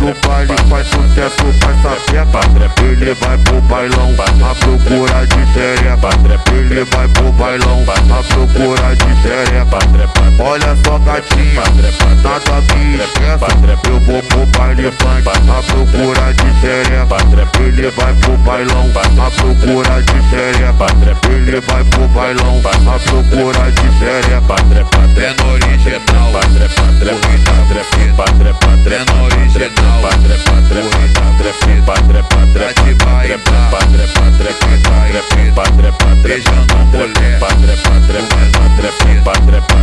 Do baile faz sucesso, faz sapeca Ele vai pro bailão à procura de xereca. Ele vai pro bailão à procura de xereca. Olha só gatinha, nada me esquece. Eu vou pro baile funk à procura de xereca. Ele vai pro bailão à procura de xereca. Ele vai pro bailão à procura de xereca. É no original, corrida fita. É no original, corrida fita. Pra te vai embrar, fica fita. Beijando mulher, correndo fita.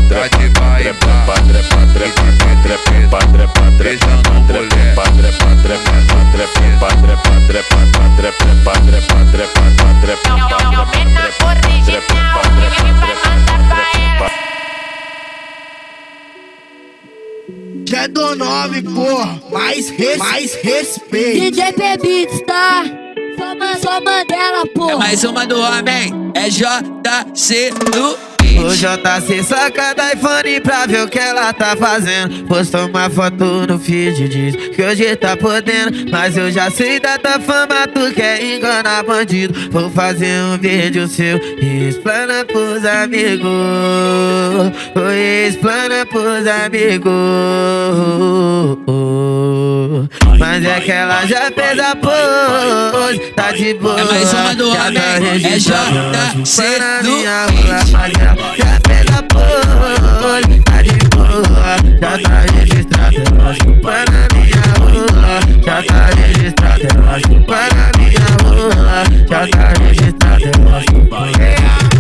Pra te vai embrar, fica fita. Beijando mulher, correndo É o menor original, ele vai mandar pra ela. Já é do nove, porra. Mais, res, mais respeito. DJ Bebitos, tá? Só, man, só Mandela, pô. É mais uma do homem, é JC do O JC saca da iPhone pra ver o que ela tá fazendo. Postou uma foto no feed, diz que hoje tá podendo. Mas eu já sei da tua fama, tu quer enganar bandido. Vou fazer um vídeo seu e explana pros amigos. Oi, explana pros amigos. Mas é que ela já fez a pose, tá de boa. É mais uma do já homem, tá é registrada. JC Para do minha rua, mas ela já fez a pose, tá de boa. Já tá registrada, ela chupa na minha rua. Já tá registrada, ela chupa na minha rua. Já tá registrada, ela chupa. Ei,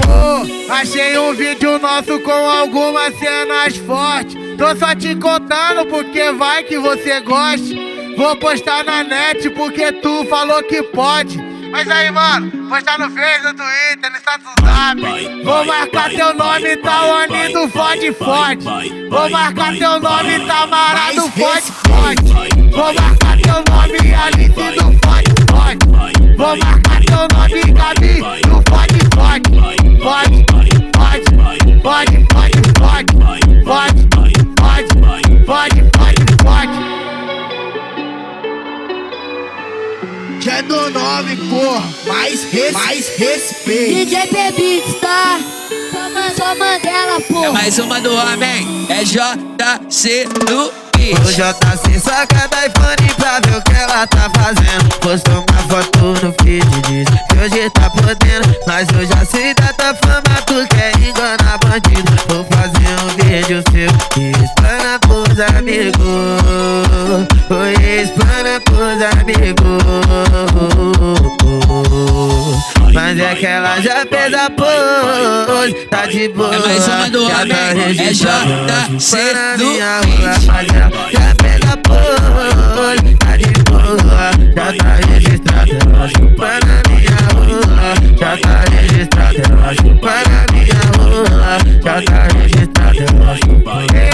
amor, achei um vídeo nosso com algumas cenas fortes. Tô só te contando porque vai que você goste. Vou postar na net porque tu falou que pode. Mas aí, mano, postar no Face, no Twitter, no status Zap. Vou marcar teu nome, tá Oni do Fode Fode. Vou marcar teu nome, tá Mara do Fode Fode. Vou marcar teu nome, Alice do Fode Fode. Vou marcar teu nome, Gabi do Fode Fode. Fode, fode, fode, fode, fode, fode, fode, fode, fode, fode. Já é do nove, porra. Mais, res, mais respeito. DJ Bebitos, tá? Só, man, só Mandela, pô. É mais uma do homem, é JC do O JC saca da iPhone pra ver o que ela tá fazendo. Postou tá homem, é registrada. JC Para do minha rua, ela já fez a pose, tá de boa. Já tá registrada, ela chupa na minha rua. Já tá registrada, ela chupa na minha rua. Já tá registrada, ela chupa. Ei,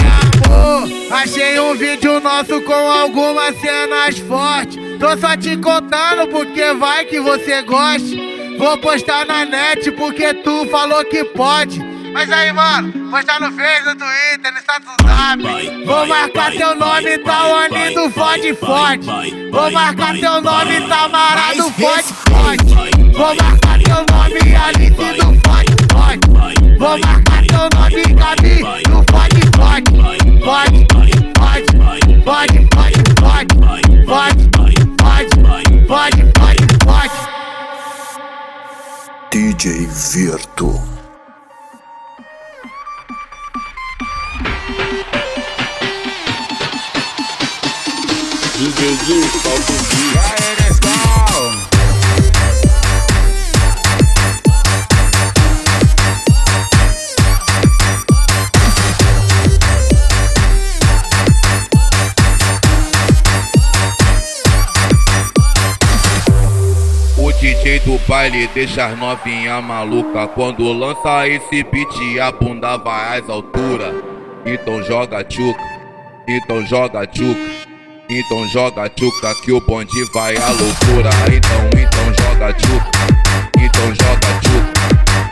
amor, achei um vídeo nosso com algumas cenas fortes. Tô só te contando porque vai que você goste. Vou postar na net porque tu falou que pode. Mas aí, mano, postar no Face, no Twitter, no status do Zap. Vou marcar teu nome, tá o do Fode Forte. Vou marcar teu nome, tá marado Fode Forte. Vou marcar teu nome, Alice do Fode Forte. Vou marcar teu nome, Gabi do Fode Forte. Forte, forte, forte, forte, forte, forte, forte, forte. DJ Virto. O DJ do baile deixa as novinha maluca. Quando lança esse beat a bunda vai às alturas. Então joga tchuca, então joga tchuca então joga tchuca que o bonde vai à loucura. Então, então joga tchuca. Então joga tchuca.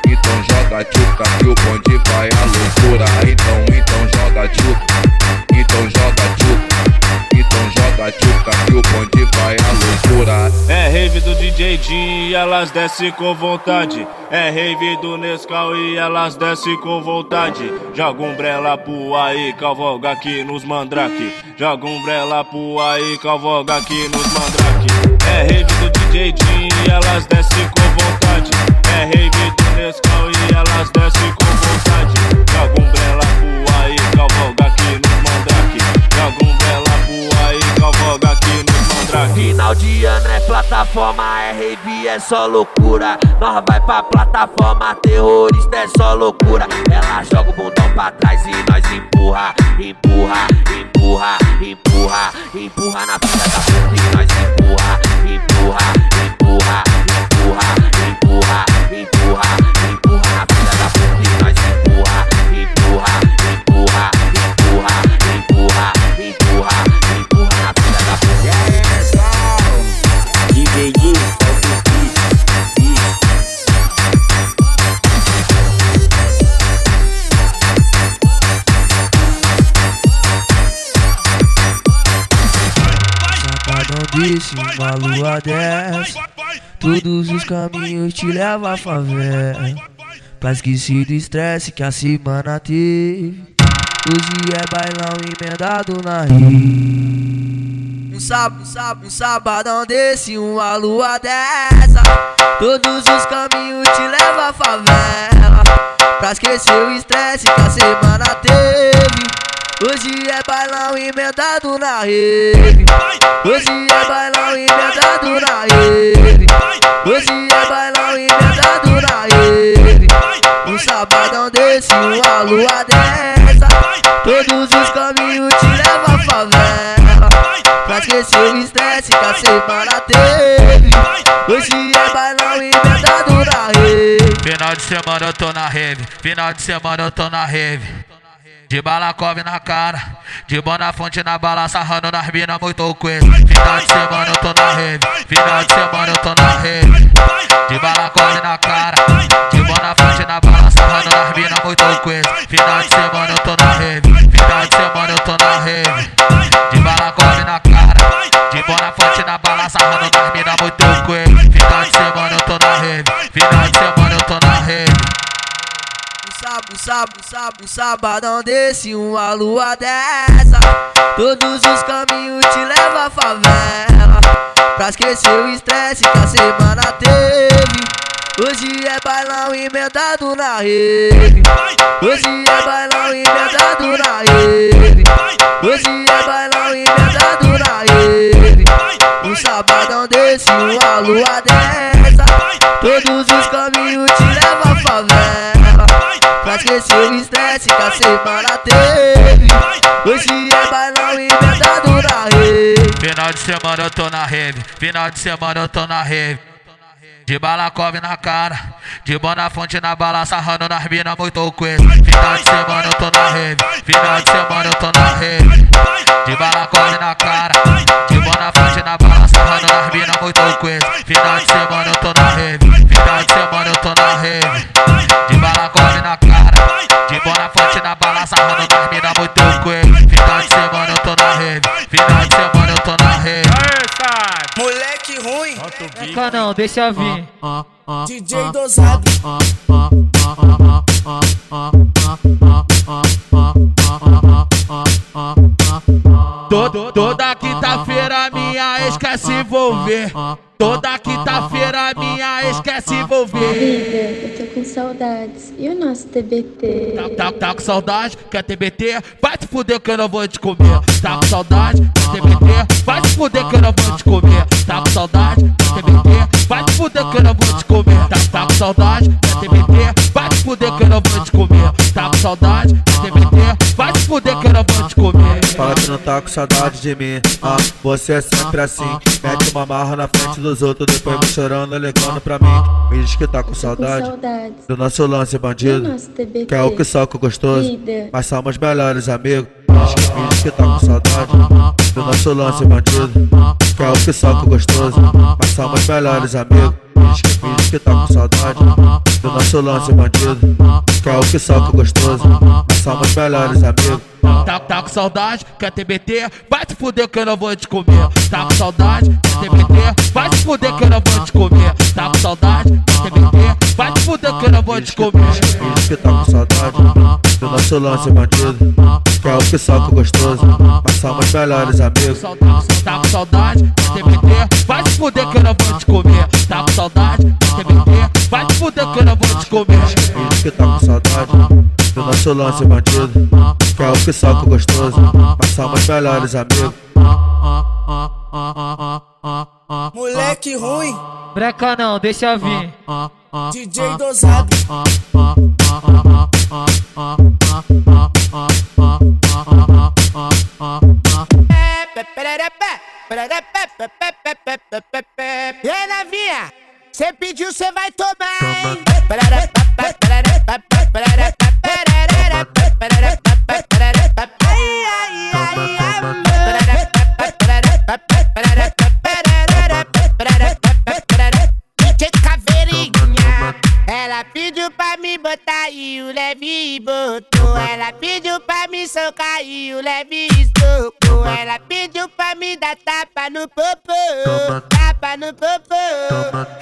Então joga tchuca que o bonde vai à loucura. Então, então joga tchuca. Então joga tchuca então joga tchuca que o bonde vai à loucura. É rave do DJ Jim e elas desce com vontade. É rave do Nescau e elas desce com vontade. Joga um brela pro aí, cavalga aqui nos mandrake. Joga um brela pro aí, cavalga aqui nos mandrake. É rave do DJ Jim e elas desce com vontade. É rave do Nescau e elas desce com vontade. Joga um brela pro aí, cavalga aqui nos mandrake. Joga cavalga aqui mandrake Final de ano é plataforma, é rave, é só loucura. Nós vai pra plataforma, terrorista é só loucura. Ela joga o bundão pra trás e nós empurra, empurra, empurra, empurra, empurra na pista da puta e nós empurra, empurra, uma lua dessa Todos os caminhos te levam à favela. Pra esquecer do estresse que a semana teve Hoje é bailão emendado na rede Um sábado, um sábado, um sabadão desse Uma lua dessa. Todos os caminhos te levam à favela. Pra esquecer o estresse que a semana teve Hoje é bailão emendado na rede. Hoje é bailão emendado na rede. Hoje é bailão emendado na rede. Um sabadão desse, uma lua dessa Todos os caminhos te levam à favela. Pra esquecer o estresse que a semana teve Hoje é bailão emendado na rede. Final de semana eu tô na rave, final de semana eu tô na rave. De balacove na cara, de bona fonte na bala, sarrando nas mina muito coisa. Final de semana eu tô na rave, final de semana eu tô na rave. De balacove na cara, de bona fonte na bala, sarrando nas mina muito coisa. Final de semana eu tô na sábado, sábado, sabadão desse, uma lua dessa. Todos os caminhos te levam à favela. Pra esquecer o estresse que a semana teve. Hoje é bailão emendado na rede Hoje é bailão emendado na rede Hoje é bailão emendado na rede Um sabadão desse, uma lua dessa. Todos os caminhos te levam à favela Esquecer o estresse que a semana teve Hoje é bailão emendado na rede Final de semana eu tô na rave, final de semana eu tô na rave. De balacove na cara, de bona fonte na bala, sarrando nas mina muito coisa. Final de semana eu tô na rave, final de semana eu tô na rave. De balacove na cara, Cá não, deixa eu vir. DJ dosado. To- Toda quinta-feira minha se envolver. Toda quinta-feira minha se envolver. Eu tô com saudades. E o nosso TBT? Tá, tá com saudade? Quer TBT? Vai te fuder que eu não vou te comer. Tá com saudade? Quer TBT? Vai te fuder que eu não vou te comer. Tá com saudade? Quer TBT? Fuder que eu não vou te comer. Tá, tá com saudade? TBT? Vai te fuder que eu não vou te comer. Tá com saudade? TBT? Fala que não tá com saudade de mim, ah, você é sempre assim Mete uma marra na frente dos outros, depois vem chorando, ligando pra mim. Me diz que tá com saudade do nosso lance bandido? Que é o que soca gostoso, mas somos melhores amigos. Me diz que, me diz que tá com saudade do nosso lance bandido Que é o que soca gostoso, mas somos melhores amigos. Me diz que, diz que tá com saudade do nosso lance bandido Que é o que soca gostoso, somos melhores amigos Tá, tá com saudade? Quer TBT? Vai te fuder que eu não vou te comer. Tá com saudade? Quer TBT? Vai te fuder que eu não vou te comer. Tá com saudade? Quer TBT? Vai te fuder que eu não vou te comer. Me diz que tá com saudade do nosso lance bandido Que é o que soca gostoso, mas somos melhores amigos Tá com saudade? Quer TBT? Vai te fuder que eu não vou te comer. Tá saudade? Quer? Vai te fuder que eu não vou te comer. Me diz que tá com saudade do nosso lance bandido Que é o que soca gostoso, mas somos melhores amigos Moleque ruim, Breca não, deixa eu vir. DJ dosado. E aí, novinha? Cê pediu, cê vai tomar, hein? E o leve botou. Ela pediu pra me socar e o leve socou Ela pediu pra me dar tapa no popô. Tapa no popô.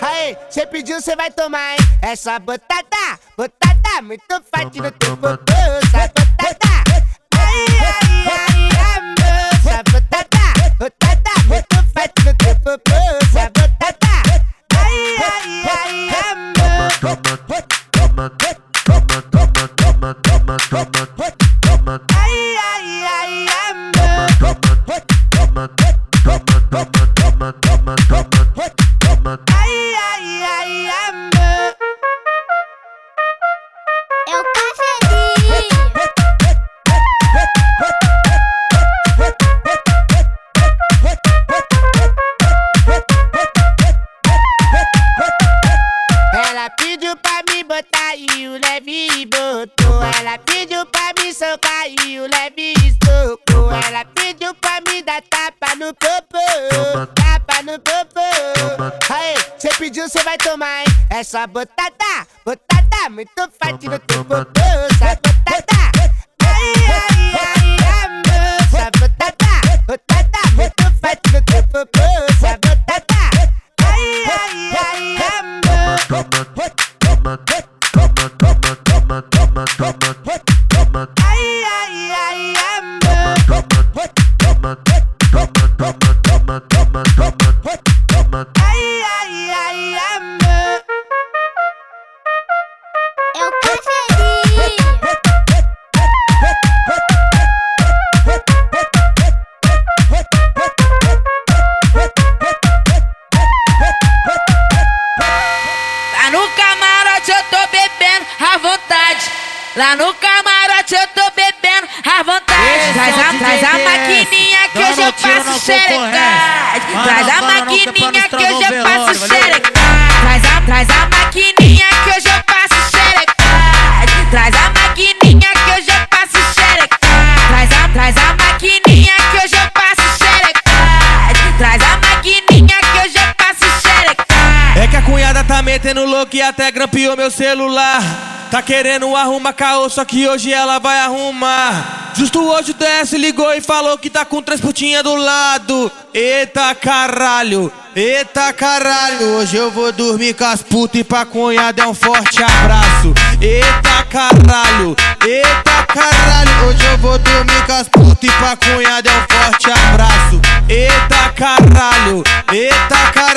Aí, cê pediu, cê vai tomar, hein? É só botada, botada Muito forte no teu popô. Só botada Ai, ai, ai, amor Só botada, botada Muito forte no teu popô Ela pediu pra me botar e o leve botou. Ela pediu pra me socar e o leve socou. Ela pediu pra me dar tapa no popô. Tapa no popô. Aí, cê pediu, cê vai tomar, hein? É só botada, botada, muito forte no teu popô. Só botada. Ai, ai, ai, amor. Só botada, botada, muito forte no teu popô. Lá no camarote eu tô bebendo à vontade. Traz a, traz a maquininha que hoje eu faço xerecade. Traz a maquininha que até grampeou meu celular. Tá querendo arrumar caô, só que hoje ela vai arrumar. Justo hoje o DS ligou e falou que tá com três putinhas do lado. Eita caralho, eita caralho. Hoje eu vou dormir com as putas e pra cunhada é um forte abraço. Eita caralho, eita caralho. Hoje eu vou dormir com as putas e pra cunhada é um forte abraço. Eita caralho, eita caralho.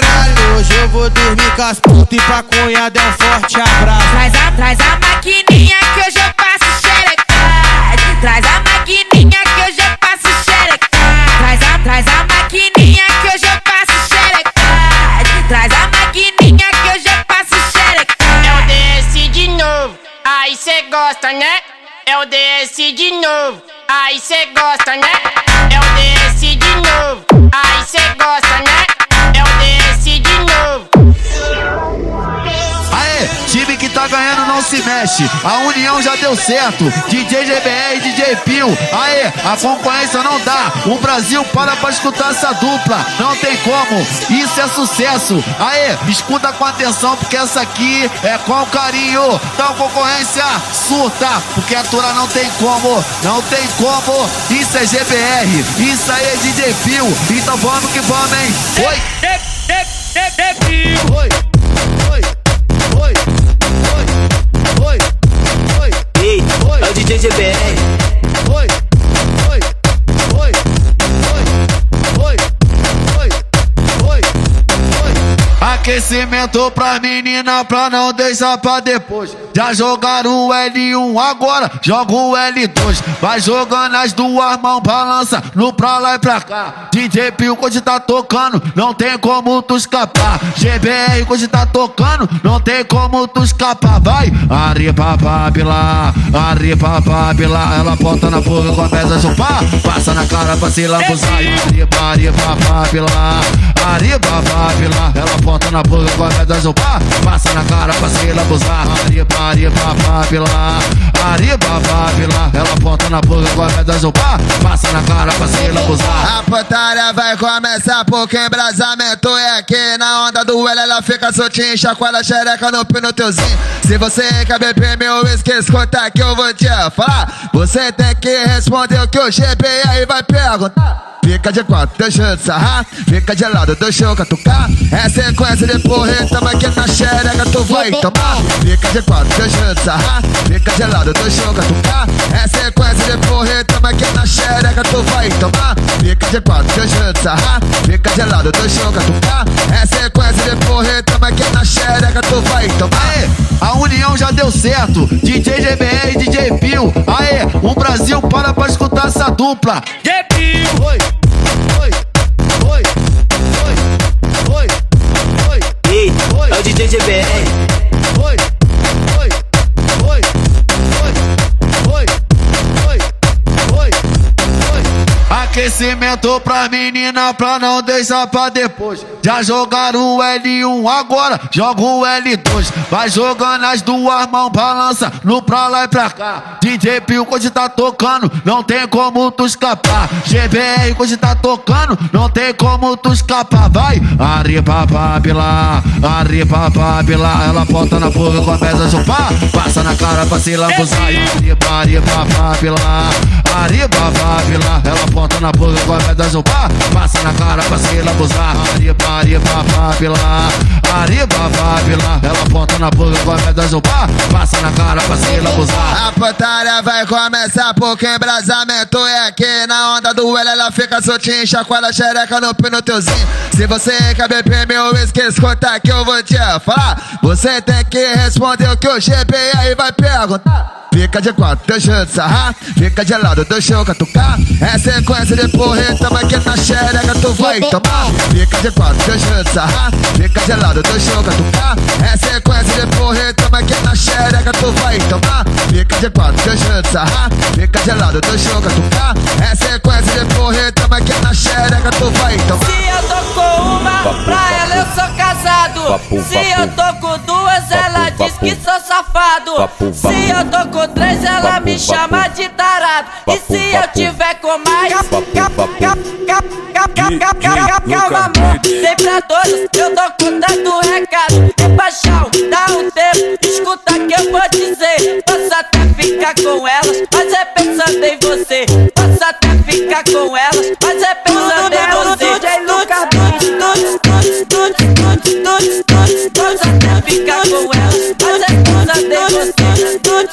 Eu vou dormir com as putas e pra cunhada é um forte abraço. Traz a, traz a maquininha que hoje eu passo xerecade. Traz a maquininha que hoje eu passo xerecade. Traz a, traz a maquininha que hoje eu passo xerecade. Traz a maquininha que hoje eu passo xerecade. É o DS de novo, aí cê gosta, né? É o DS de novo, aí cê gosta, né? A união já deu certo. DJ GBR e DJ Pio. Aê, a concorrência não dá. O Brasil para pra escutar essa dupla. Não tem como. Isso é sucesso. Aê, escuta com atenção porque essa aqui é com carinho. Então concorrência surta. Porque aturar não tem como. Não tem como. Isso é GBR. Isso aí é DJ Pio. Então vamos que vamos, hein? Oi. Oi. É Aquecimento pra menina pra não deixar pra depois. Já jogaram o L1 agora, joga o L2. Vai jogando as duas mãos, balança no pra lá e pra cá. DJ Pio hoje tá tocando, não tem como tu escapar. GBR hoje tá tocando, não tem como tu escapar. Vai, arriba papila, arriba papila. Ela bota na boca, começa a chupar. Passa na cara pra se lambuzar. Arriba, arriba papila, arriba papila. Ela bota na boca, começa a chupar. Passa na cara pra se lambuzar. Arriba, arriba papila, arriba papila. Ela bota na boca, começa a chupar. Passa na cara pra se lambuzar. A putaria vai começar porque embrasamento é aqui Na onda do L ela fica soltinha Chacoalha a xereca no pino teuzinho Se você quer beber meu whisky Escuta que eu vou te falar Você tem que responder o que o GBR vai perguntar Fica de quatro, deixa te sarrar. Fica de lado, deixa eu catucar. É sequência de porreta, mas que na xereca tu vai tomar. Fica de quatro, deixa te sarrar. Fica de lado, deixa eu catucar. É sequência de porreta, mas que na xereca tu vai tomar. Fica de quatro, deixa te sarrar. Fica de lado, deixa eu catucar. É sequência de porreta, mas que na xereca tu vai tomar. Aê, a união já deu certo. DJ GBR e DJ Pio. Aê, o Brasil para pra escutar essa dupla. Pio. Oi, oi, Hey. Aquecimento pra menina pra não deixar pra depois. Já jogaram o L1 agora, joga o L2. Vai jogando as duas mãos, balança no pra lá e pra cá. DJ Pio hoje tá tocando, não tem como tu escapar. GBR hoje tá tocando, não tem como tu escapar. Vai, arriba papila, arriba papila. Ela bota na boca, começa a chupar. Passa na cara pra se lambuzar. Arriba, arriba papila, arriba papila. Ela bota na boca, começa a chupar. Passa na cara pra se lambuzar. Arriba, arriba papila, arriba papila. Ela bota na boca, começa a chupar. Passa na cara pra se lambuzar. A putaria vai começar porque embrasamento é aqui Na onda do L ela fica soltinha Chacoalha a xereca no pino teuzinho Se você quer beber meu whisky Escuta que eu vou te falar Você tem que responder o que o GBR vai perguntar Fica de quatro, deixa eu te sarrar Fica de lado, deixa eu catucar É sequência de porreta, mas que na xereca tu vai tomar. Fica de quatro, deixa eu te sarrar Fica de lado, deixa eu catucar É sequência de porreta, mas que na xereca tu vai tomar. Fica de quatro, deixa eu te sarrar Fica de lado, deixa eu catucar É sequência de porreta, mas que na xereca tu vai tomar. Se eu tô com uma, pra ela eu sou casado. Se eu tô com duas, ela diz que sou safado. Se eu tô com três, ela me chama de tarado. E se eu tiver com mais, calma amor, tem pra todos. Eu tô com tanto recado. E paixão, dá um tempo, escuta que eu vou dizer. ficar com elas, mas é pensando em você. Posso até ficar com elas, mas é pensando em você. Posso até ficar com elas, mas é pensando em você.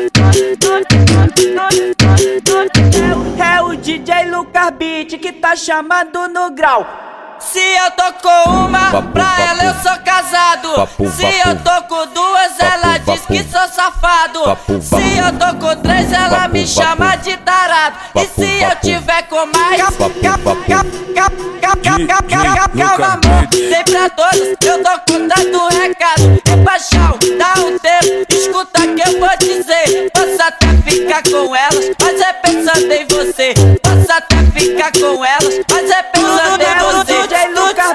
Beat que tá chamando no grau. Se eu tô com uma, pra ela eu sou casado. Se eu tô com duas, ela diz que sou safado. Se eu tô com três, ela me chama de tarado. E se eu tiver com mais, calma, amor. Tem pra todos, eu dou conta do recado. É paixão, dá um tempo, escuta que eu vou dizer. Posso até ficar com elas, mas é pensando em você. Posso até ficar com elas, mas é pensando em você. DJ Lucas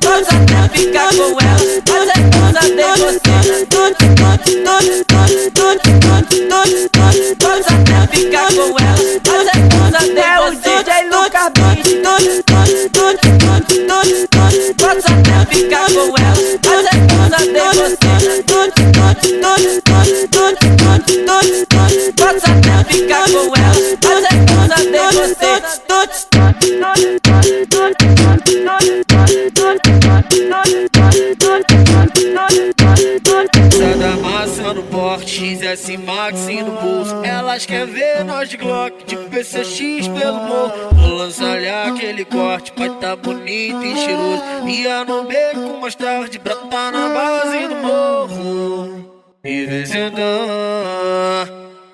Posso até ficar com elas, mas é pensando em você. Posso até ficar com elas, Posso até ficar com elas, mas é pensando em você. Sada massa no porte, XS Max no bolso. Elas querem ver nós de Glock, de PCX pelo morro. Vou lançar-lhe aquele corte, pai tá bonito e cheiroso. Ia no beco mais tarde, brota na base do morro. E vem sentando,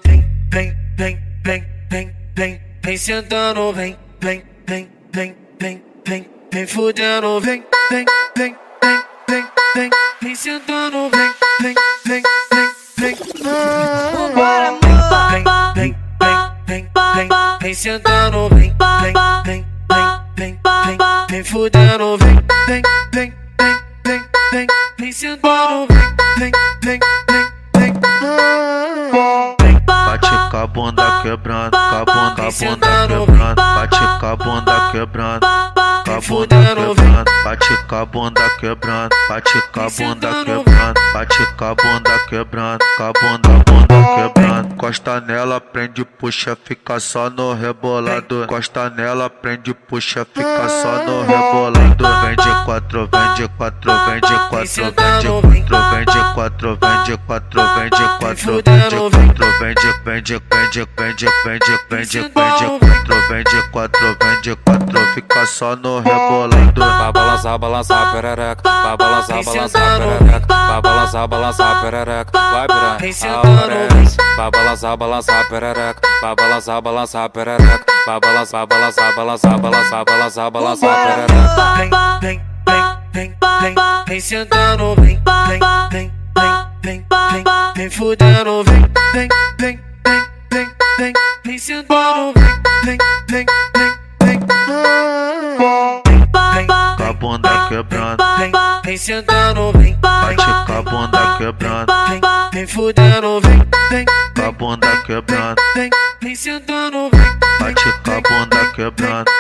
vem, vem, vem, vem, vem, vem, vem sentando, vem, vem, vem, vem, vem, vem, vem fudendo, vem, vem, vem, vem, vem, vem, vem sentando, vem, vem, vem, vem, vem. Vem, sentando, vem, vem, vem, vem, vem, vem, vem fudendo, vem, vem, vem, vem, vem, vem, vem sentando, vem, vem, vem, com a bunda quebrando, com a bunda, com a bunda quebrando. Bate com a bunda quebrando, bunda quebrando. Bate com a bunda quebrando, bate com a bunda quebrando. Bate com a bunda quebrando, com a bunda, bunda quebrando. Costa nela, prende, puxa, fica só no rebolado. Costa nela, prende, puxa, fica só no rebolado. Vende quatro, vende quatro, vende quatro, vende quatro, vende quatro, vende quatro, vende quatro, vende quatro, vende, vende, vende, vende, vende, vende, vende quatro, vende quatro, vende quatro, fica só no rebolado. Vai balançar, balançar, perereca. Vai balançar, balançar, perereca. Vai balançar, balançar, perereca. Vai piranha. Vai balançar, balançar, perereca. Vai balançar, balançar, perereca. Vai balançar, balançar, balançar, balançar, balançar, balançar, perereca. Vem, vem, vem, vem, vem, vem sentando, vem, vem, vem, vem, vem, vem, vem fudendo, vem, vem, vem, vem, vem, vem, vem sentando, sentando, vem, bate com a bunda quebrando, vem, vem fudendo, vem, vem, com a bunda quebrando, vem, vem sentando, vem. bate com a bunda quebrando.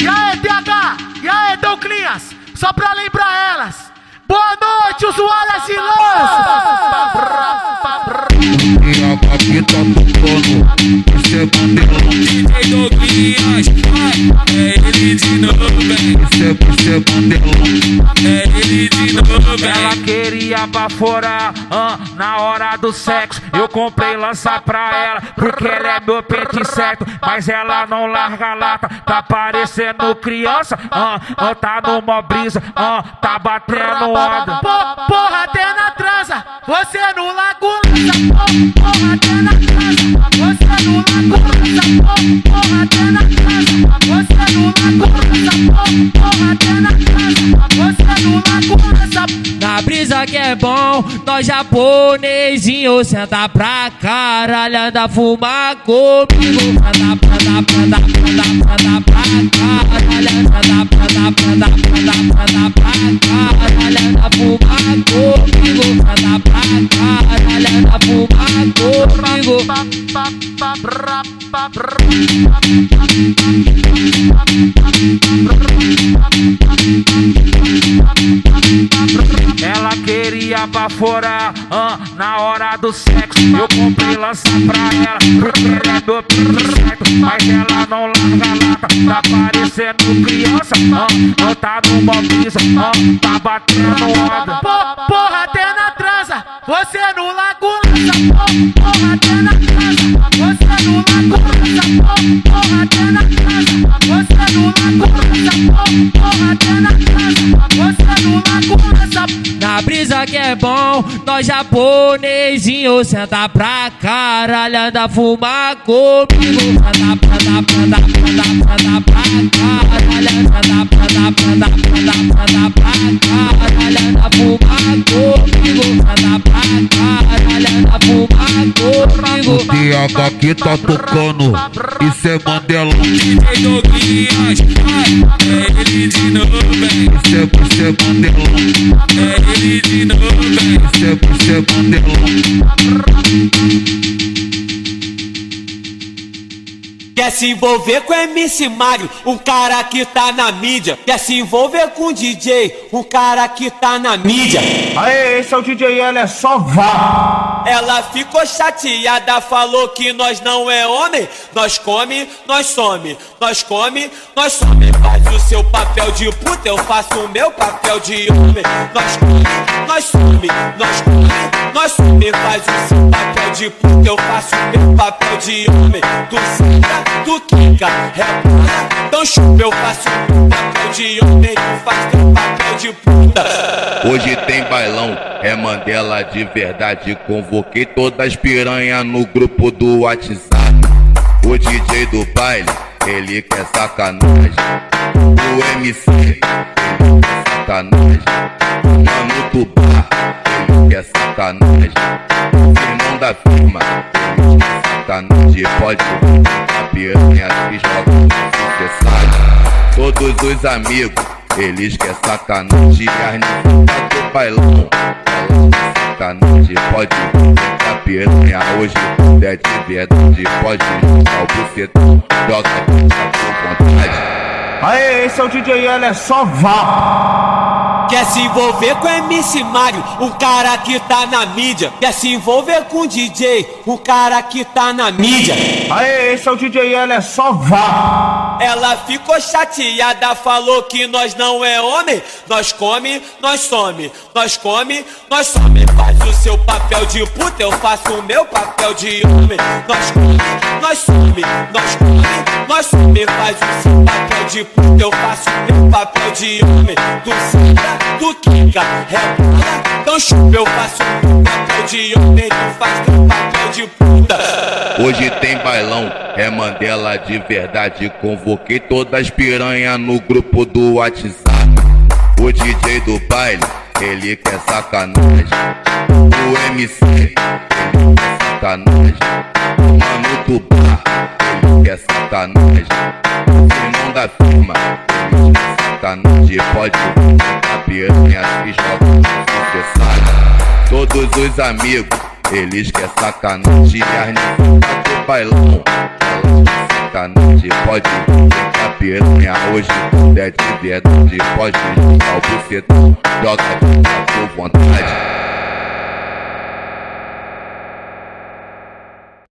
E aí, TH? E aí, Douclinhas? Só pra lembrar elas. Boa noite, usuárias e E a papita tocando, você é bandelão. DJ Douglas, é ele de novo, velho. Você, você é. É ele de novo. Ela queria baforar ah, na hora do sexo. Eu comprei lança pra ela, porque ela é meu pente certo. Mas ela não larga a lata, tá parecendo criança. Ah, ah, tá numa brisa, ah, tá batendo onda. Po- Porra, até na transa, você no lago lança. Po- Porra, até na transa, você I'm gonna tô até. Na brisa que é bom, nós japonesinho, senta pra caralho, anda fumar comigo. Anda, anda, anda, anda, anda pra caralho, anda, anda, anda, anda, anda pra caralho, anda fumar comigo. Anda pra caralho, anda fumar comigo. Ela queria baforar ah, na hora do sexo. Eu comprei lança pra ela, porque ela é do certo. Mas ela não larga lata, tá parecendo criança. Ah, não tá numa brisa, ah, tá batendo onda. Po- Porra, até na transa, você no lago lança. Po- Porra, até na transa, você no lago lança. Po- Porra, até na transa, você no lago na brisa que é bom, nós japonesinho, senta pra caralho, anda fumar comigo. Anda, anda, anda, anda, anda pra caralho, anda, anda, anda, anda, anda pra caralho, anda fumar comigo. Anda pra caralho, anda fumar comigo. O DH que tá tocando, isso é Mandela. DJ Doguinhas, de novo, ele de novo, Mandela. Quer se envolver com MC Magro, um cara que tá na mídia. Quer se envolver com DJ, um cara que tá na mídia. Aê, esse é o DJ, ela é só vá. Ela ficou chateada, falou que nós não é homem. Nós come, nós some. Nós come, nós some. Faz o seu papel de puta, eu faço o meu papel de homem. Nós come, nós some. Nós come, nós some. Faz o seu papel de puta, eu faço o meu papel de homem. Tu senta, tu quica, rebola. Então chupa, eu faço o meu papel de homem. Tu faz teu papel de puta. Hoje tem bailão, é Mandela de verdade. Convoquei todas as piranha no grupo do WhatsApp. O DJ do baile, ele quer sacanagem. O MC, ele quer sacanagem. Mano do bar, ele quer sacanagem. Irmão da firma, ele quer sacanagem. Pode a piranha joga. Todos os amigos, eles quer sacanagem. As nega do bailão, quer sacanagem. Pode a piranha hoje, é de verdade. Pode jogar o bucetão, joga tá com vontade. Aê, esse é o DJ, ela é só vá. Quer se envolver com MC Mario, um cara que tá na mídia. Quer se envolver com DJ, um cara que tá na mídia. Aê, esse é o DJ, ela é só vá. Ela ficou chateada, falou que nós não é homem. Nós come, nós some. Nós come, nós some. Faz o seu papel de puta, eu faço o meu papel de homem. Nós come, nós some. Nós come, nós some. Faz o seu de puta, eu faço meu papel de homem. Tu senta, tu quica, rebola. Então chupa, eu faço meu papel de homem. Tu faz teu papel de puta. Hoje tem bailão, é Mandela de verdade. Convoquei todas as piranha no grupo do WhatsApp. O DJ do baile, ele quer sacanagem. O MC, ele quer sacanagem. O mano do bar, ele quer sacanagem. Da quer sacanagem. Pode vir a piranha que joga. Todos os amigos, eles quer sacanagem. As nega do bailão, quer sacanagem. Pode vir a piranha hoje, é de verdade. Pode jogar o bucetão, joga com vontade.